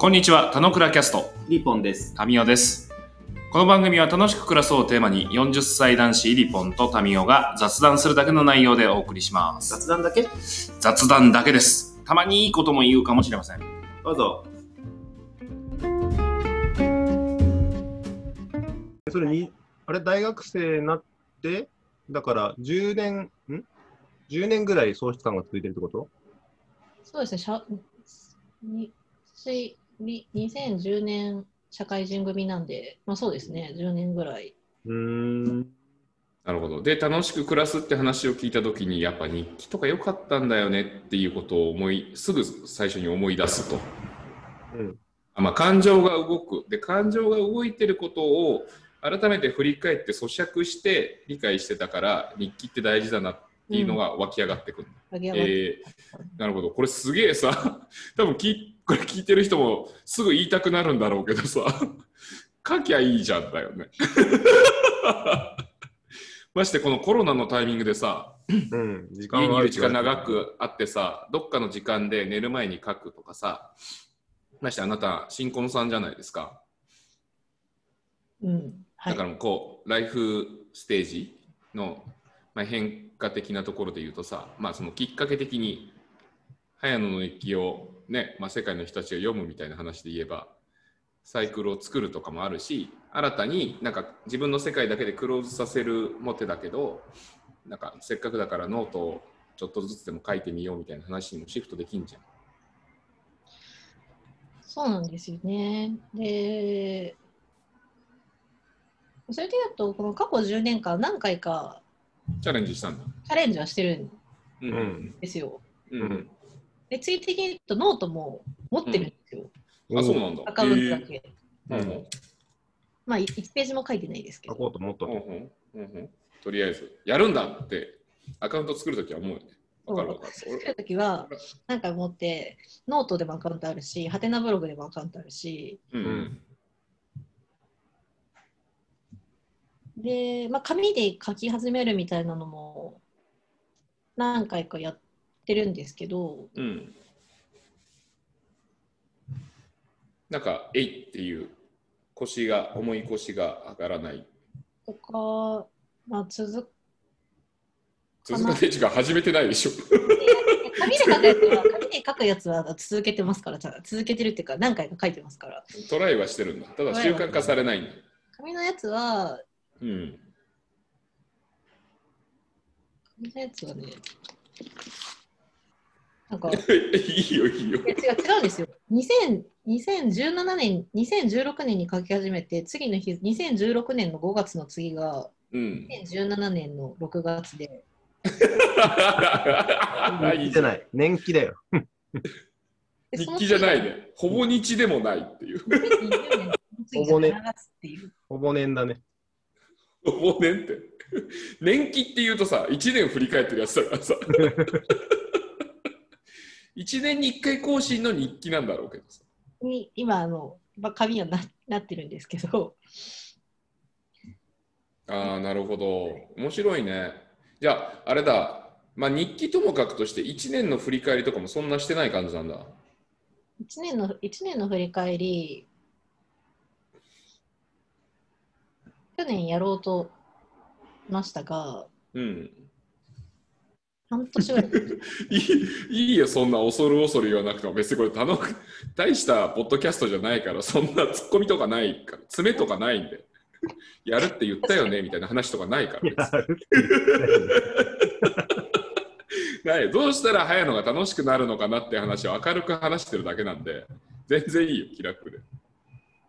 こんにちは、田野倉キャスト、リポンです。タミオです。この番組は楽しく暮らそうをテーマに40歳男子リポンとタミオが雑談するだけの内容でお送りします。雑談だけ？雑談だけです。たまにいいことも言うかもしれません。どうぞ。それに、あれ、大学生になって、だから10年、ん ?10 年ぐらい喪失感が続いてるってこと？そうですね、しゃにしに2010年社会人組なんで、まあそうですね、10年ぐらい。うーん。なるほど。で、楽しく暮らすって話を聞いたときに、やっぱ日記とか良かったんだよねっていうことを思い、すぐ最初に思い出すと。うん。あまあ、感情が動く。で、感情が動いてることを改めて振り返って咀嚼して理解してたから、日記って大事だなっていうのが湧き上がってくる。上げ上がってえーなるほど。これすげえさ、多分きこれ聞いてる人もすぐ言いたくなるんだろうけどさ、書きゃいいじゃんだよね。ましてこのコロナのタイミングでさ、うん。時家にいはある時間長。くあってさ、どっかの時間で寝る前に書くとかさ、ましてあなた、新婚さんじゃないですか。うん。はい。だからこう、ライフステージの、まあ、変化的なところで言うとさ、まあ、そのきっかけ的に、早野の日記をね、まあ、世界の人たちが読むみたいな話で言えば、サイクルを作るとかもあるし、新たになんか自分の世界だけでクローズさせるも手だけど、なんかせっかくだからノートをちょっとずつでも書いてみようみたいな話にもシフトできんじゃん。そうなんですよね。で、それで言うと、この過去10年間何回かチャレンジしたんだ。チャレンジはしてるん。ですよ。うん。うんで、つい的に言うとノートも持ってるんですよ。あ、そうなんだ。アカウントだけ。えーうんまあ、1ページも書いてないですけど。書こうと思っとって。うんうんうんうんとりあえず、やるんだって、アカウント作るときは思うよね。わかるわかる。作るときは、なんか持って、ノートでもアカウントあるし、はてなブログでもアカウントあるし、うんうんで、まあ、紙で書き始めるみたいなのも何回かやってるんですけど、うん。なんか、えいっていう腰が、重い腰が上がらない。とか、まあ、続続かない時間始めてないでしょ。紙で書くやつは、紙で書くやつは続けてますから、続けてるっていうか、何回か書いてますから。トライはしてるんだ。ただ習慣化されないんだ。紙のやつは、うん。紙のやつはね、なんか、いいよ、いいよ違う違うんですよ。2000 2017年、2016年に書き始めて、次の日、2016年の5月の次が、うん。2017年の6月で、日記じゃない。年季だよ。で日記じゃないね。ほぼ日でもないっていう。その次2020年の次が7月っていう。ほぼ年だね。ほぼ年って。年季っていうとさ、1年振り返ってるやつだからさ。1年に1回更新の日記なんだろうけどさ。に今あの、まあ、紙はななってるんですけど、ああ、なるほど。面白いね。じゃあ、あれだ。まあ、日記ともかくとして1年の振り返りとかもそんなしてない感じなんだ。1年の一年の振り返り、去年やろうとましたが、うん。半年ぐら い。いいいいよ、そんな恐る恐る言わなくても。別にこれ頼む、大したポッドキャストじゃないから、そんなツッコミとかないから、爪とかないんで。やるって言ったよねみたいな話とかないから。ないどうしたら早いのが楽しくなるのかなって話を明るく話してるだけなんで、全然いいよ、気楽で。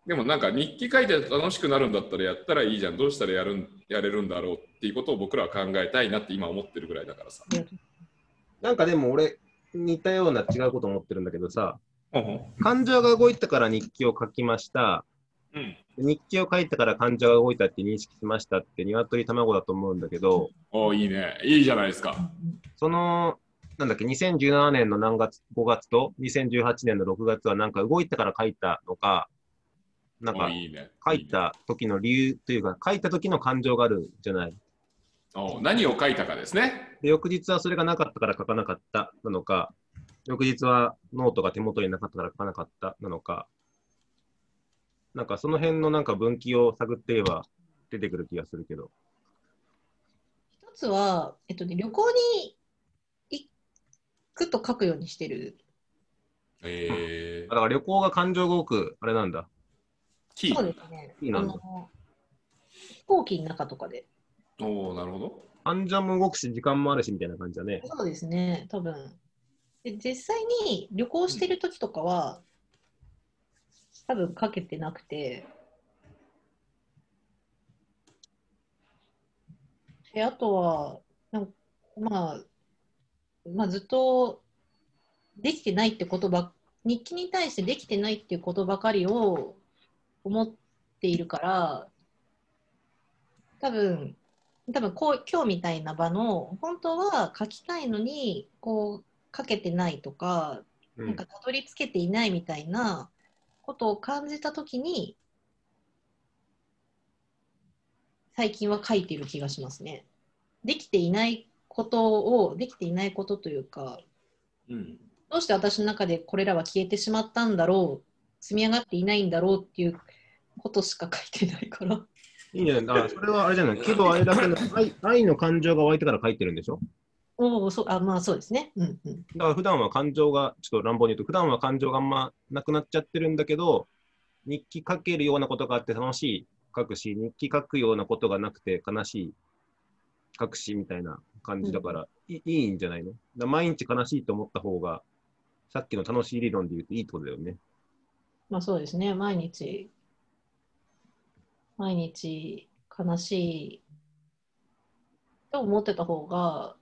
でもなんか日記書いて楽しくなるんだったらやったらいいじゃん、どうしたらやるんやれるんだろうっていうことを僕らは考えたいなって今思ってるぐらいだからさ。なんかでも俺、似たような違うこと思ってるんだけどさ、感情が動いたから日記を書きました。うん、日記を書いたから感情が動いたって認識しましたって鶏卵だと思うんだけど、おいいね、いいじゃないですか。その、なんだっけ、2017年の何月、5月と2018年の6月はなんか動いたから書いたのか、なんか。書いた時の理由というか、書いた時の感情があるじゃない？お何を書いたかですね。で、翌日はそれがなかったから書かなかったなのか、翌日はノートが手元になかったから書かなかったなのか、なんかその辺のなんか分岐を探ってれば出てくる気がするけど。一つは、えっとね、旅行に行くと書くようにしてる。えあだから旅行が感情が多く、あれなんだ。キそうー。ですね。いいなあの飛行機の中とかで。おおなるほど。感情も動くし、時間もあるしみたいな感じだね。そうですね、多分で実際に旅行してる時とかは、多分かけてなくて、であとはなんかまあ、まあ、ずっとできてないってことば日記に対してできてないっていうことばかりを思っているから多分多分こう今日みたいな場の本当は書きたいのにこう書けてないとかうんなんかたどり着けていないみたいなことを感じたときに最近は書いてる気がしますね。できていないことをできていないことというかうん。どうして私の中でこれらは消えてしまったんだろう積み上がっていないんだろうっていうことしか書いてないから。いいんじゃないあそれはあれじゃないけどあれだけの 愛愛の感情が湧いてから書いてるんでしょ？おおそうあまあそうですね。うんうん。だから普段は感情が、ちょっと乱暴に言うと、普段は感情があんまなくなっちゃってるんだけど、日記書けるようなことがあって楽しい書くし、日記書くようなことがなくて悲しい書くしみたいな感じだから、いいいんじゃないの？だから毎日悲しいと思った方が、さっきの楽しい理論で言うといいってことだよね。まあそうですね、毎日、毎日悲しいと思ってた方が、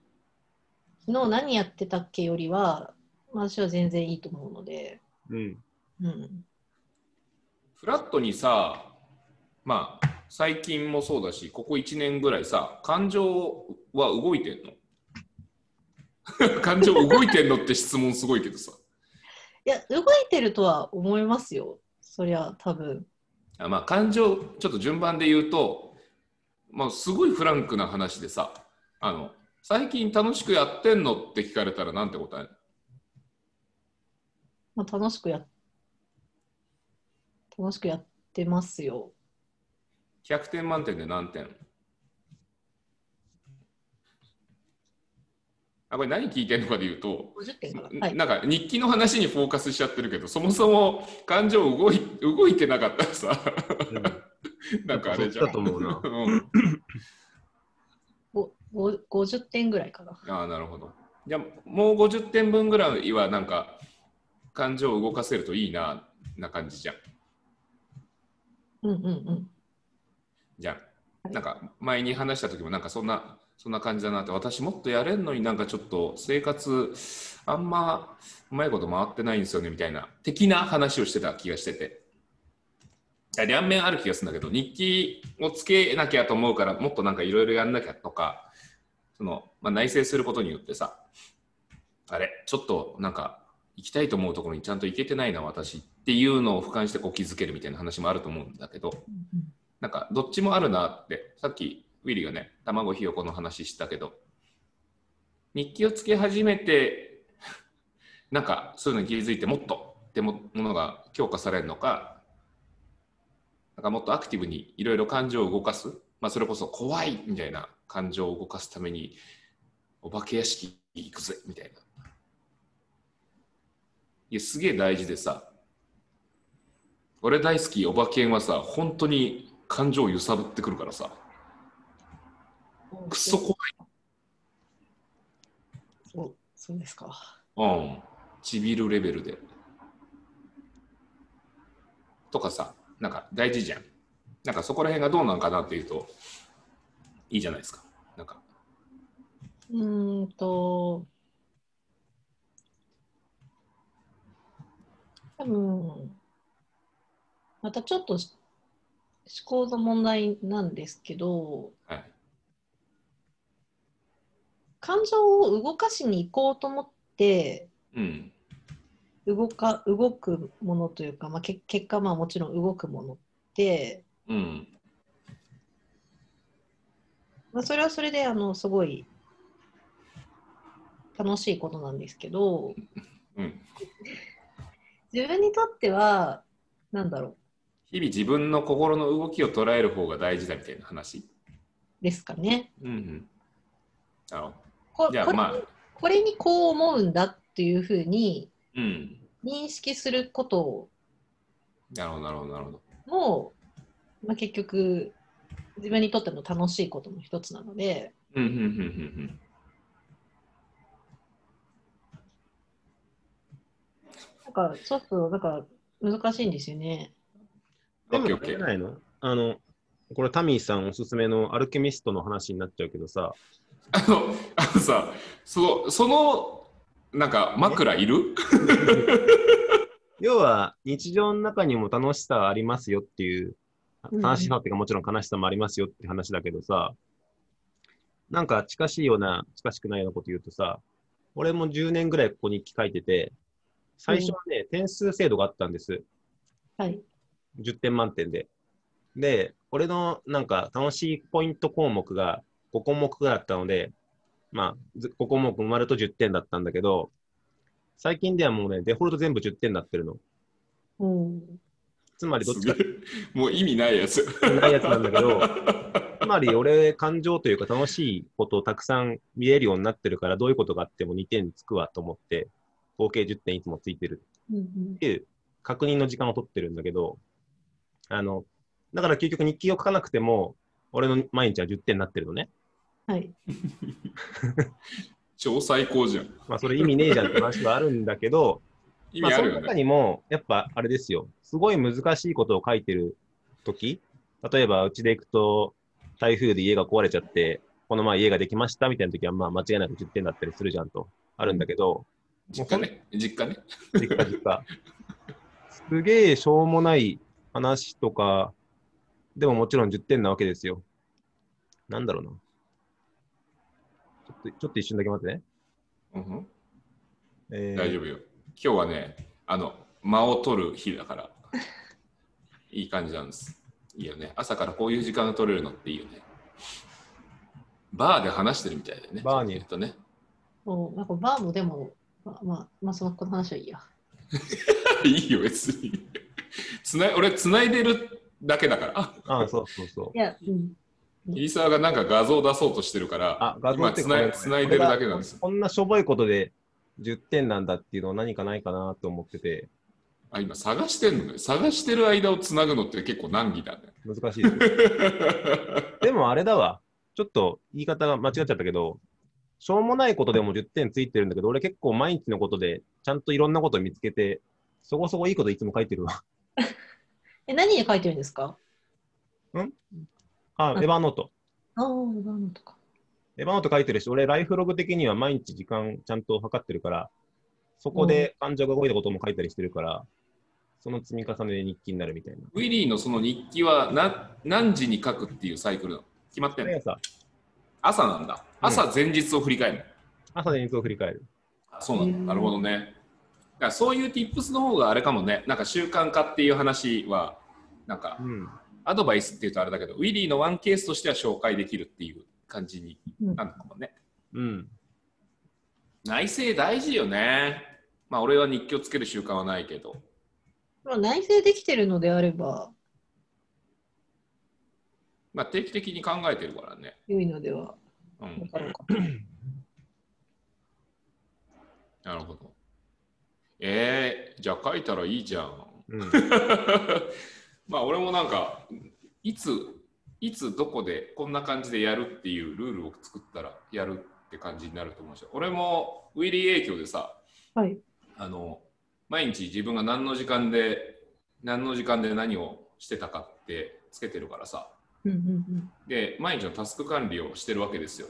昨日何やってたっけよりは、まあ私は全然いいと思うので、うん。うん。フラットにさ、まあ、最近もそうだし、ここ1年ぐらいさ、感情は動いてんの？感情動いてんのって質問すごいけどさ。いや、動いてるとは思いますよ。そりゃ、多分。あまあ、感情、ちょっと順番で言うと、まあ、すごいフランクな話でさ、あの、最近楽しくやってんのって聞かれたらなんて答えるまあ、楽しくや、楽しくやってますよ。100点満点で何点？これ何聞いてんのかで言うと、50点かな。はい。なんか日記の話にフォーカスしちゃってるけど、そもそも感情動い動いてなかったらさ、なんかあれじゃん。と思うなうんごご50点ぐらいかな。ああ、なるほど。じゃあ、もう50点分ぐらいは、なんか、感情を動かせるといいな、な感じじゃん。うんうんうん。じゃん。なんか、前に話した時も、なんかそんな、そんな感じだなって、私もっとやれんのになんかちょっと生活、あんまうまいこと回ってないんですよね、みたいな、的な話をしてた気がしてて。いや両面ある気がするんだけど、日記をつけなきゃと思うから、もっとなんかいろいろやんなきゃとか、その、まあ、内省することによってさ、あれ、ちょっとなんか、行きたいと思うところにちゃんと行けてないな、私っていうのを俯瞰してこう気づけるみたいな話もあると思うんだけど、なんかどっちもあるなって、さっきウィリーがね、卵ひよこの話したけど、日記をつけ始めて、なんかそういうのに気づいてもっとってもものが強化されるのか、なんかもっとアクティブにいろいろ感情を動かす、まあ、それこそ怖いみたいな感情を動かすために、お化け屋敷行くぜみたいな。いや、すげえ大事でさ、俺大好きおばけんはさ、本当に感情を揺さぶってくるからさ、くそ怖い。そうそうですか。うん。ちびるレベルで。とかさ、なんか大事じゃん。なんかそこら辺がどうなんかなっていうと、いいじゃないですか。なんか、うーんと、多分またちょっとし思考の問題なんですけど、はい。感情を動かしに行こうと思ってうん。動か動くものというか、まあ、け結果まあもちろん動くものって、うん。まあ、それはそれであのすごい楽しいことなんですけど、うん。自分にとっては、なんだろう、日々自分の心の動きを捉える方が大事だみたいな話？ですかね。うんうん。なるほこど。じゃあこれまあ、これにこう思うんだっていうふうにうん。認識することなるほど、なるほど、なるほど。も、まあ、結局自分にとっての楽しいことの一つなので、うんうんうんうんなんかちょっとなんか難しいんですよね。でも、あオッケーオッケーれじゃないの？あの、これタミーさんおすすめのアルケミストの話になっちゃうけどさ、あの、あのさ、その、その、なんか枕いる？要は日常の中にも楽しさありますよっていう、うん楽しさっていうかもちろん悲しさもありますよって話だけどさ、なんか近しいような、近しくないようなこと言うとさ、俺も10年ぐらいここに日記書いてて、最初はね、点数制度があったんです。はい。10点満点で。で、俺のなんか楽しいポイント項目が5項目だったので、まあ、ず5項目埋まると10点だったんだけど、最近ではもうね、デフォルト全部10点になってるの。うん。つまりどっちかもう意味ないやつ。ないやつなんだけど、つまり俺、感情というか楽しいことをたくさん見えるようになってるから、どういうことがあっても2点つくわと思って、合計10点いつもついてるうんっていう確認の時間を取ってるんだけど、あの、だから結局日記を書かなくても、俺の毎日は10点になってるのね。はい。超最高じゃん。まあそれ意味ねえじゃんって話はあるんだけど、意まあ味あるよね。その中にも、やっぱあれですよ、すごい難しいことを書いてる時例えばうちで行くと、台風で家が壊れちゃって、この前家ができましたみたいな時は、まあ間違いなく10点だったりするじゃんと、あるんだけど、実家ね。実家ね。実家実家。すげえしょうもない話とか、でももちろん10点なわけですよ。なんだろうな。ちょっとちょっと一瞬だけ待ってね。うんうんえー大丈夫よ。今日はね、あの、間を取る日だから、いい感じなんです。いいよね。朝からこういう時間が取れるのっていいよね。バーで話してるみたいだよね。バーにとね。そうなんかバーもでも、まあ、まあ、まあ、そのこの話はいいや。いいよ、別に。つない俺、つないでるだけだから。ああ、そうそうそう。いや、うん。入沢がなんか画像出そうとしてるから、あ、画像今つないつないでるだけなんですよ。こんなしょぼいことで10点なんだっていうのは何かないかなと思ってて、あ、今探してんのね。探してる間をつなぐのって結構難儀だね。難しいですよ。でもあれだわ。ちょっと言い方が間違っちゃったけど、しょうもないことでも10点ついてるんだけど、俺結構毎日のことでちゃんといろんなことを見つけて、そこそこいいこといつも書いてるわ。え、何で書いてるんですか？あ、エヴァノート。ああ、バーのとか。エヴァノート書いてるし、俺ライフログ的には毎日時間ちゃんと測ってるから、そこで感情が動いたことも書いたりしてるから、その積み重ねで日記になるみたいな。ウィリーのその日記は何何時に書くっていうサイクルなの？決まってんの？毎朝、朝なんだ。朝前日を振り返るの。朝で日を振り返る。あそうなんだ。うんなるほどね。だからそういう tips の方があれかもね。なんか習慣化っていう話は、なんかうん。アドバイスっていうとあれだけど、ウィリーのワンケースとしては紹介できるっていう感じになるのかもね。うん。内政大事よね。まあ俺は日記をつける習慣はないけど。まあ、内省できてるのであれば、まあ定期的に考えてるからね。良いのではうん。なるほど。えー、じゃあ書いたらいいじゃん。うん。まあ俺もなんかいついつどこでこんな感じでやるっていうルールを作ったらやるって感じになると思うし俺もウィリー影響でさはい。あの毎日自分が何の時間で何の時間で何をしてたかってつけてるからさ。うんうんで毎日のタスク管理をしてるわけですよ。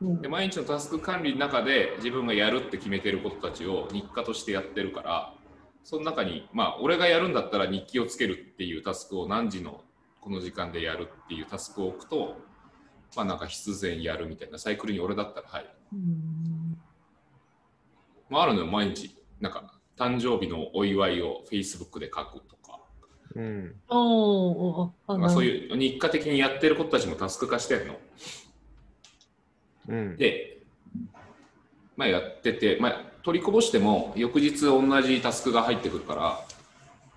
で毎日のタスク管理の中で自分がやるって決めてることたちを日課としてやってるからその中にまあ俺がやるんだったら日記をつけるっていうタスクを何時のこの時間でやるっていうタスクを置くとまあなんか必然やるみたいなサイクルに俺だったら入る、うんまあ、あるのよ毎日なんか誕生日のお祝いを Facebook で書くとか、うん。おーあまあ、そうう。いう日課的にやってることたちもタスク化してんのうん。で、まあ、やってて、まあ、取りこぼしても翌日同じタスクが入ってくるから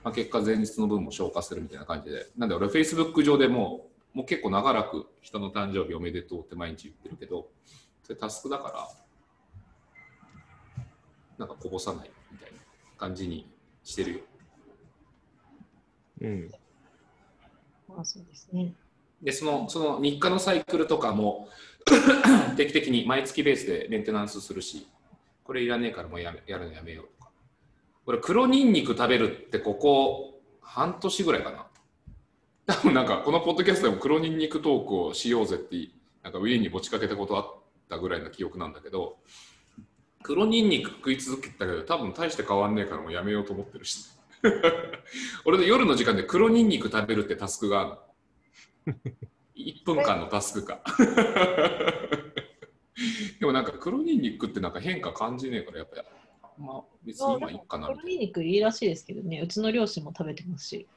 まあ、結果前日の分も消化するみたいな感じで、なんで俺 Facebook 上でもうもう結構長らく人の誕生日おめでとうって毎日言ってるけど、それタスクだから、なんかこぼさないみたいな感じにしてるよ。うん。まあそうですね。で、そのその日課のサイクルとかも 定期的に毎月ベースでメンテナンスするし、これいらねえからもうやめやるのやめようとか。俺、黒ニンニク食べるってここ半年ぐらいかな。多分なんかこのポッドキャストでも黒ニンニクトークをしようぜってなんかウィーンに持ちかけたことあったぐらいの記憶なんだけど、黒ニンニク食い続けたけど多分大して変わんねえからもうやめようと思ってるし。俺の夜の時間で黒ニンニク食べるってタスクがあるの。1分間のタスクか。でもなんか黒ニンニクってなんか変化感じねえからやっぱりあんま別に今いいかなみたいな。黒ニンニクいいらしいですけどね、うちの両親も食べてますし。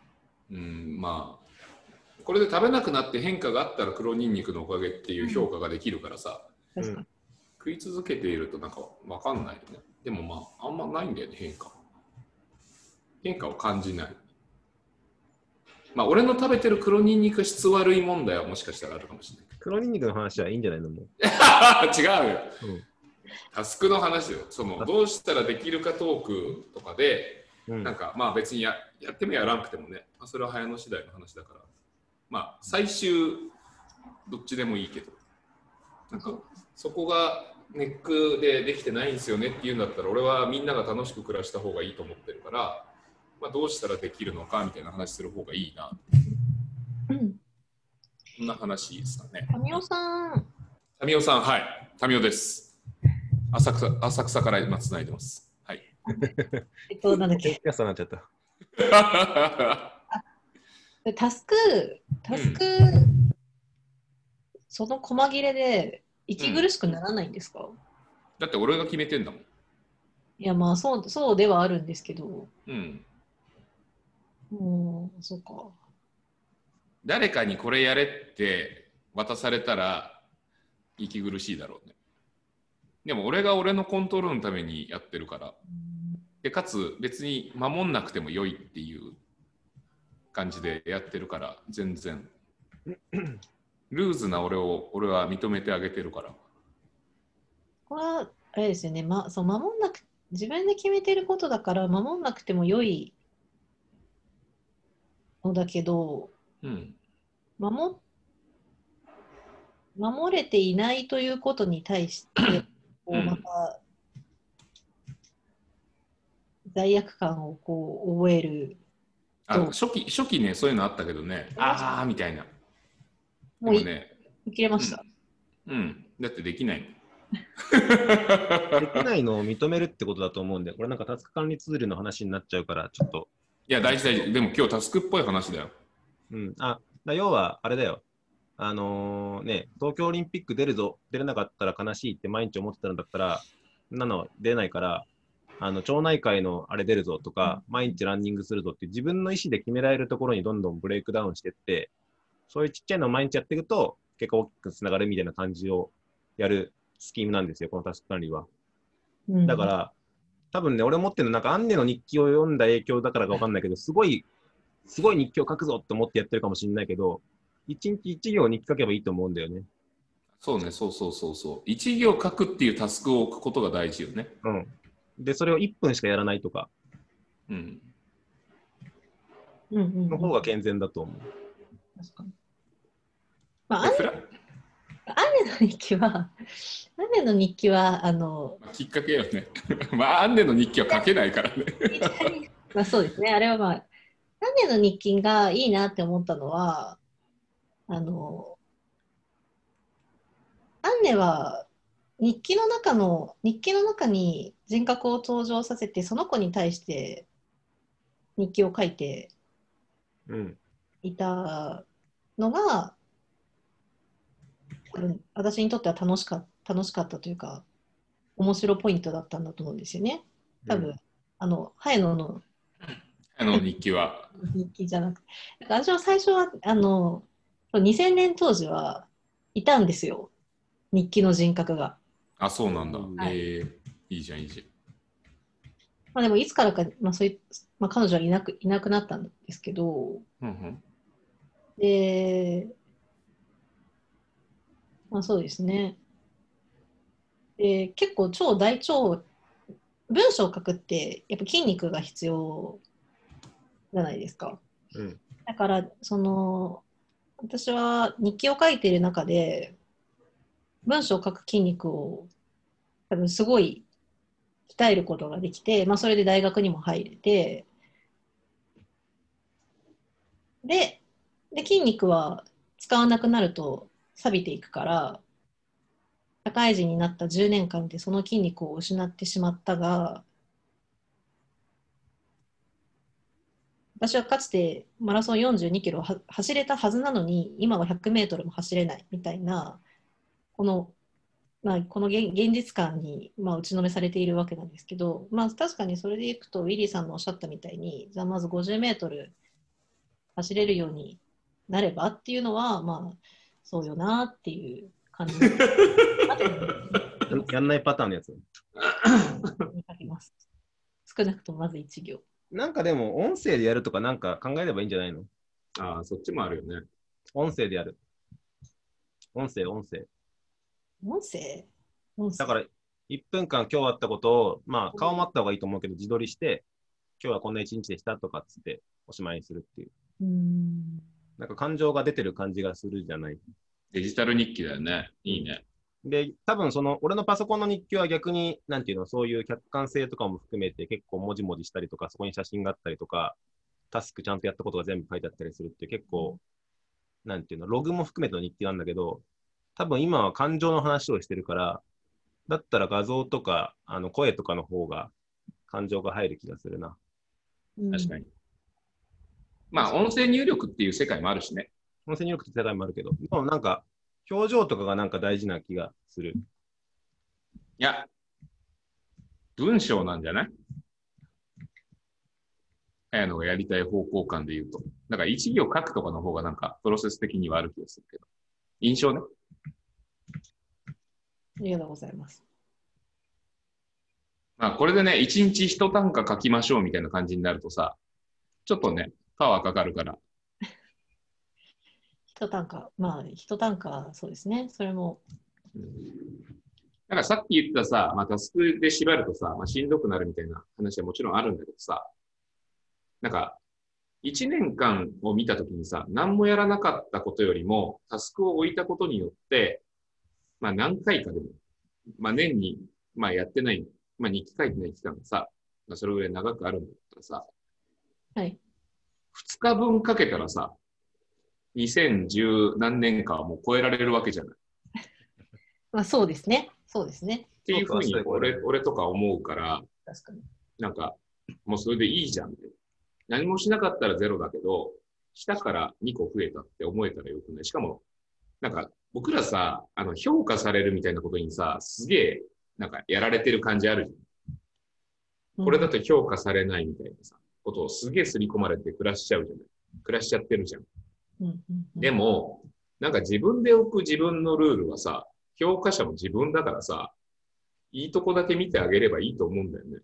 うん、まあこれで食べなくなって変化があったら黒ニンニクのおかげっていう評価ができるからさ、確かに。食い続けているとなんかわかんないよね。でもまああんまないんだよね変化。変化を感じない。まあ俺の食べてる黒ニンニク質悪い問題はもしかしたらあるかもしれない。黒ニンニクの話はいいんじゃないの？もう。違うよ。うんタスクの話よ。そのどうしたらできるかトークとかで、うんなんかまあ別にややってもやらなくてもね、まあ、それは早野次第の話だから、まあ最終どっちでもいいけど、なんかそこがネックでできてないんですよねっていうんだったら、俺はみんなが楽しく暮らした方がいいと思ってるから、まあ、どうしたらできるのかみたいな話する方がいいな、うん。そんな話ですかね。神尾さん、タミオさん、はい、タミオです。浅草浅草から今つないでます。はい。えっと、なんだっけ、安さになっちゃった。タスク、タスク、その細切れで息苦しくならないんですか、だって俺が決めてんだもん。いや、まあそう、そうではあるんですけど、うん。うん、そうか。誰かにこれやれって渡されたら息苦しいだろうね。でも俺が俺のコントロールのためにやってるから。で、かつ別に守んなくても良いっていう感じでやってるから、全然。ルーズな俺を俺は認めてあげてるから。これは、あれですよね、ま、そう守んなく、自分で決めてることだから、守んなくても良いのだけど、うん。守守れていないということに対して、こううんまた罪悪感をこう覚える。あ初期、初期ね、そういうのあったけどね、ああみたいな。でもうね、切れました。うん。だってできない。できないのを認めるってことだと思うんで、これなんかタスク管理ツールの話になっちゃうから、ちょっと。いや、大事大事。でも今日タスクっぽい話だよ。うん。あ、だ要は、あれだよ。あのーね、東京オリンピック出るぞ、出れなかったら悲しいって毎日思ってたんだったら、そんなの出ないから、あの町内会のあれ出るぞとか、毎日ランニングするぞって自分の意思で決められるところにどんどんブレイクダウンしていって、そういうちっちゃいのを毎日やっていくと、結果大きくつながるみたいな感じをやるスキームなんですよ、このタスク管理は。うんだから、多分ね、俺持ってるの、なんかアンネの日記を読んだ影響だからかわかんないけど、すごい、すごい日記を書くぞって思ってやってるかもしれないけど、一日一行日記書けばいいと思うんだよね。そうね、そうそうそうそう。一行書くっていうタスクを置くことが大事よね。うん。で、それを1分しかやらないとか、うん。うんうんうんの方が健全だと思う。確かに。まあ、アンフラアンネの日記は、アンネの日記は、あの、きっかけよね。まあ、アンネの日記は書けないからね。まあそうですね、あれはまあ、アンネの日記がいいなって思ったのは、あの、アンネは日記の中の、日記の中に人格を登場させて、その子に対して日記を書いてうん。いたのが、多分私にとっては楽しか楽しかったというか、面白ポイントだったんだと思うんですよね。多分、あの、早野のあの日記は。日記じゃなくて、だから私は最初は、あの、2000年当時はいたんですよ。日記の人格が。あ、そうなんだ。うんえー、いいじゃん、いいじまあでもいつからか、まあそういう、まあ彼女はいなくいなくなったんですけど、うんうん。で、まあそうですね。で、結構超大腸、文章を書くってやっぱ筋肉が必要じゃないですか。うん。だから、その、私は日記を書いている中で、文章を書く筋肉を多分すごい鍛えることができて、まあそれで大学にも入れて、で、で筋肉は使わなくなると錆びていくから、社会人になった10年間でその筋肉を失ってしまったが、私はかつてマラソン42キロ走れたはずなのに、今は100メートルも走れないみたいな、この、まあ、この現現実感に、まあ、打ちのめされているわけなんですけど、まあ、確かにそれでいくと、ウィリーさんのおっしゃったみたいに、じゃあまず50メートル走れるようになればっていうのは、まあ、そうよなっていう感じや やんないパターンのやつ。見かけます。少なくともまず1行。なんかでも、音声でやるとかなんか考えればいいんじゃないの？ああ、そっちもあるよね。音声でやる。音声、音声。音声？音声だから、1分間今日あったことを、まあ、顔もあった方がいいと思うけど、自撮りして、今日はこんな一日でしたとかっつって、おしまいにするっていう。うーん。なんか感情が出てる感じがするじゃない。デジタル日記だよね。いいね。で、多分その、俺のパソコンの日記は逆に、なんていうの、そういう客観性とかも含めて結構もじもじしたりとか、そこに写真があったりとか、タスクちゃんとやったことが全部書いてあったりするって結構、なんていうの、ログも含めての日記なんだけど、多分今は感情の話をしてるから、だったら画像とか、あの声とかの方が感情が入る気がするな。確かに。まあ、音声入力っていう世界もあるしね。音声入力って世界もあるけど、でもなんか、表情とかがなんか大事な気がする。いや、文章なんじゃない？綾野がやりたい方向感で言うと。だから一行書くとかの方がなんかプロセス的にはある気がするけど。印象ね？ありがとうございます。まあこれでね、一日一単価書きましょうみたいな感じになるとさ、ちょっとね、パワーかかるから。一単価、まあ、一単価、そうですね。それも、だからさっき言ったさ、まあ、タスクで縛るとさ、まあ、しんどくなるみたいな話はもちろんあるんだけどさ、なんか、一年間を見たときにさ、何もやらなかったことよりも、タスクを置いたことによって、まあ何回かでも、まあ年に、まあやってない、まあ日記書いてない期間がさ、まあそれぐらい長くあるんだったらさ、はい。2日分かけたらさ、2010何年かはもう超えられるわけじゃない。まあ、そうですね。そうですね。っていうふうに俺俺とか思うから、確かに。なんか、もうそれでいいじゃんって。何もしなかったらゼロだけど、したから2個増えたって思えたらよくない。しかも、なんか、僕らさ、あの、評価されるみたいなことにさ、すげえ、なんか、やられてる感じあるじゃん。これだと評価されないみたいなさ、ことをすげえ刷り込まれて暮らしちゃうじゃない。暮らしちゃってるじゃん。でも、なんか自分で置く自分のルールはさ、評価者も自分だからさ、いいとこだけ見てあげればいいと思うんだよね。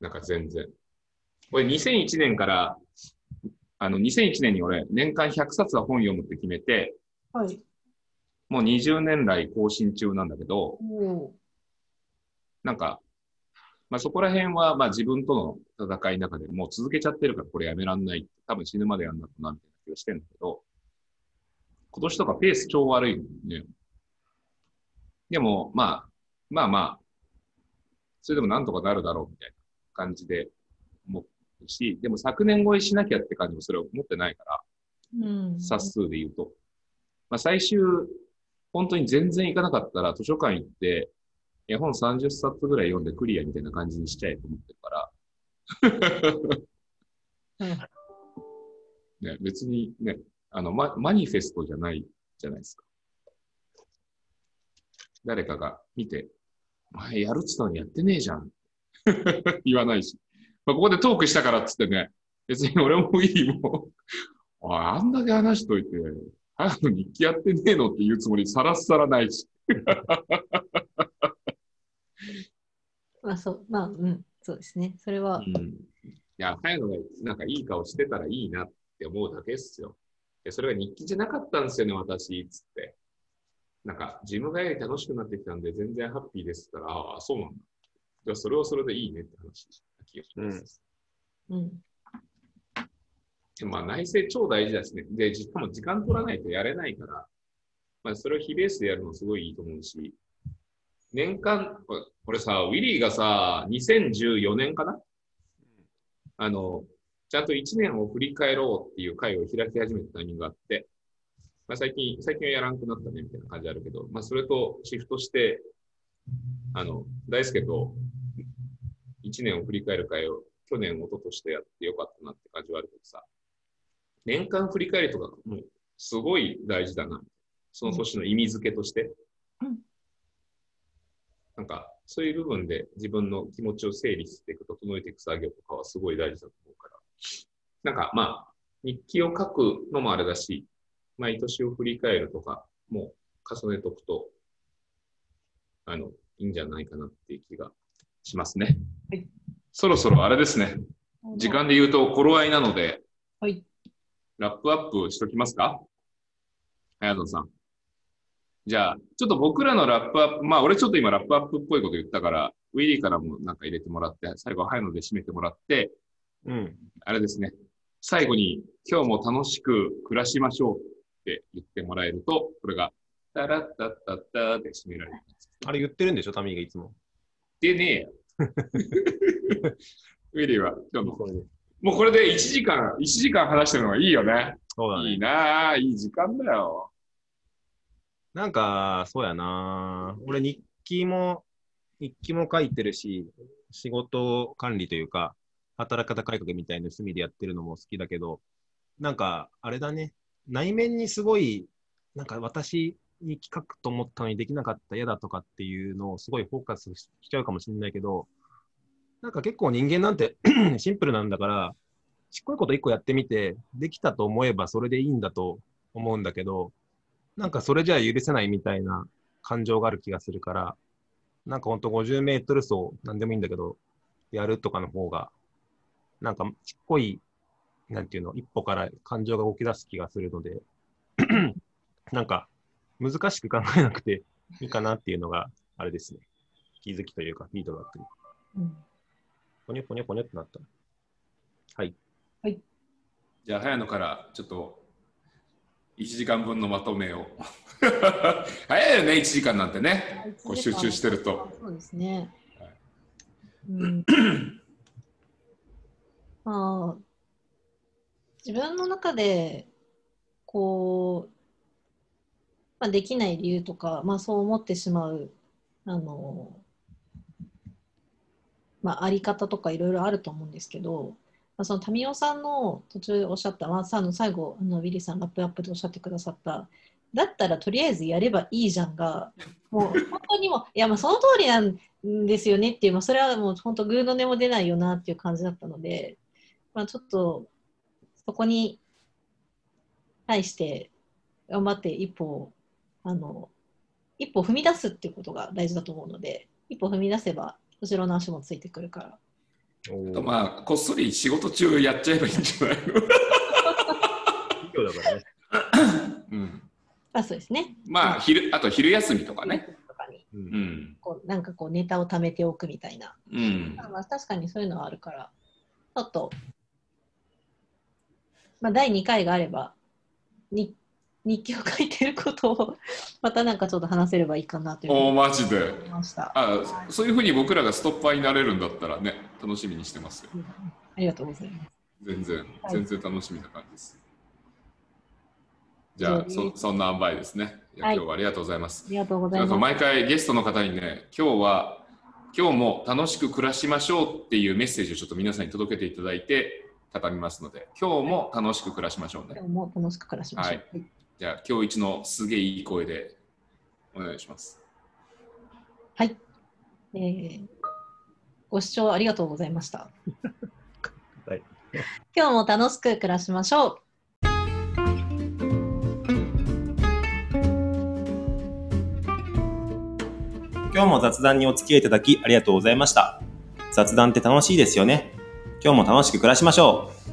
なんか全然。俺2001年から、あの2001年に俺年間100冊は本読むって決めて、はい。もう20年来更新中なんだけど、なんか、まあそこら辺はまあ自分との戦いの中でもう続けちゃってるからこれやめらんない。多分死ぬまでやんなくなみたいな気がしてんだけど、今年とかペース超悪いのね。でも、まあ、まあまあ、それでもなんとかなるだろうみたいな感じで思うし、でも昨年超えしなきゃって感じもそれを思ってないから、うん。冊数で言うと。まあ最終、本当に全然行かなかったら図書館行って、絵本30冊ぐらい読んでクリアみたいな感じにしちゃえと思ってるから、うんね、別にね、あの、ママニフェストじゃないじゃないですか。誰かが見て、前やるっつったのにやってねえじゃん。言わないし。まあ、ここでトークしたからっつってね、別に俺もいいもん。おいあんだけ話しといて、早く日記やってねえのって言うつもりさらっさらないし。まあそう、まあ、うん、そうですね。それは、うん。いや、早野がなんかいい顔してたらいいなって思うだけですよ。でそれが日記じゃなかったんですよね、私、つって。なんか、ジムがより楽しくなってきたんで、全然ハッピーですったら、ああ、そうなんだ。じゃあ、それはそれでいいねって話した気がします。うん、でまあ、内政超大事だしね。で、しかも時間取らないとやれないから、まあ、それを非ベースでやるのすごいいいと思うし、年間、これさ、ウィリーがさ、2014年かな？あの、ちゃんと1年を振り返ろうっていう会を開き始めたタイミングがあって、まあ、最近、最近はやらんくなったねみたいな感じあるけど、まあ、それとシフトして、あの、大輔と1年を振り返る会を去年、一昨年とやってよかったなって感じはあるけどさ、年間振り返りとかもすごい大事だな。その年の意味付けとして。うんなんか、そういう部分で自分の気持ちを整理していく、整えていく作業とかはすごい大事だと思うから。なんか、まあ、日記を書くのもあれだし、毎年を振り返るとかも重ねとくと、あの、いいんじゃないかなっていう気がしますね。はいそろそろあれですね。時間で言うと頃合いなので、はい。ラップアップしときますか？早野さん。じゃあ、ちょっと僕らのラップアップ、まあ俺ちょっと今ラップアップっぽいこと言ったから、ウィリーからもなんか入れてもらって、最後早野で締めてもらって、うん。あれですね。最後に今日も楽しく暮らしましょうって言ってもらえると、これが、タラッタッタッターで締められます。あれ言ってるんでしょ、タミーがいつも。でねえよ。ウィリーは今日の、そうねもうこれで1時間、1時間話してるのがいいよね。そうだねいい。なあいい時間だよ。なんか、そうやな。俺日記も、日記も書いてるし、仕事管理というか、働き方改革みたいな趣味でやってるのも好きだけど、なんか、あれだね、内面にすごい、なんか私、日記書くと思ったのにできなかった嫌だとかっていうのをすごいフォーカスしちゃうかもしれないけど、なんか結構人間なんて シンプルなんだから、ちっこいこと一個やってみて、できたと思えばそれでいいんだと思うんだけど、なんかそれじゃ許せないみたいな感情がある気がするから、なんかほんと50メートル走、なんでもいいんだけど、やるとかの方が、なんかちっこい、なんていうの、一歩から感情が動き出す気がするので、なんか難しく考えなくて いいかなっていうのが、あれですね。気づきというか、フィードバックに。うんポニョポニョポニョってなった。はい。じゃあ、早野からちょっと1時間分のまとめを。早いよね、1時間なんてね。こう集中してると。そうですねはい。うん、まあ、自分の中で、こう、まあ、できない理由とか、まあ、そう思ってしまう、あの、まあ、あり方とかいろいろあると思うんですけど、まあ、その民生さんの途中でおっしゃった、まあ、さあの最後あのウィリーさんラップアップでおっしゃってくださっただったらとりあえずやればいいじゃんがもう本当にもういやまあその通りなんですよねっていう、まあ、それはもう本当グーの音も出ないよなっていう感じだったので、まあ、ちょっとそこに対して頑張って一歩あの一歩踏み出すっていうことが大事だと思うので一歩踏み出せば後ろの足もついてくるから。おまあ、こっそり仕事中やっちゃえばいいんじゃない？の企業だからね。うん。まあそうですね。まあ、昼、あと昼休みとかね。とかにう。うんん。こうなんかこうネタを貯めておくみたいな。うん。まあ確かにそういうのはあるから、ちょっと、まあ、第2回があれば、に日記を書いてることを またなんかちょっと話せればいいかなというふうにおマジで。いました。あそういうふうに僕らがストッパーになれるんだったらね、楽しみにしてますよ。うんありがとうございます。全然、はい全然楽しみな感じです。じゃあ、そそんな塩梅ですね。いやはい今日はありがとうございますあ。りがとうございます。毎回ゲストの方にね、今日は、今日も楽しく暮らしましょうっていうメッセージをちょっと皆さんに届けていただいて、畳みますので、今日も楽しく暮らしましょうね今。日も楽しく暮らしましょう。はいじゃあ、今日一のすげえいい声でお願いします。はい。えーご視聴ありがとうございました。はい今日も楽しく暮らしましょう。今日も雑談にお付き合いいただきありがとうございました。雑談って楽しいですよね。今日も楽しく暮らしましょう。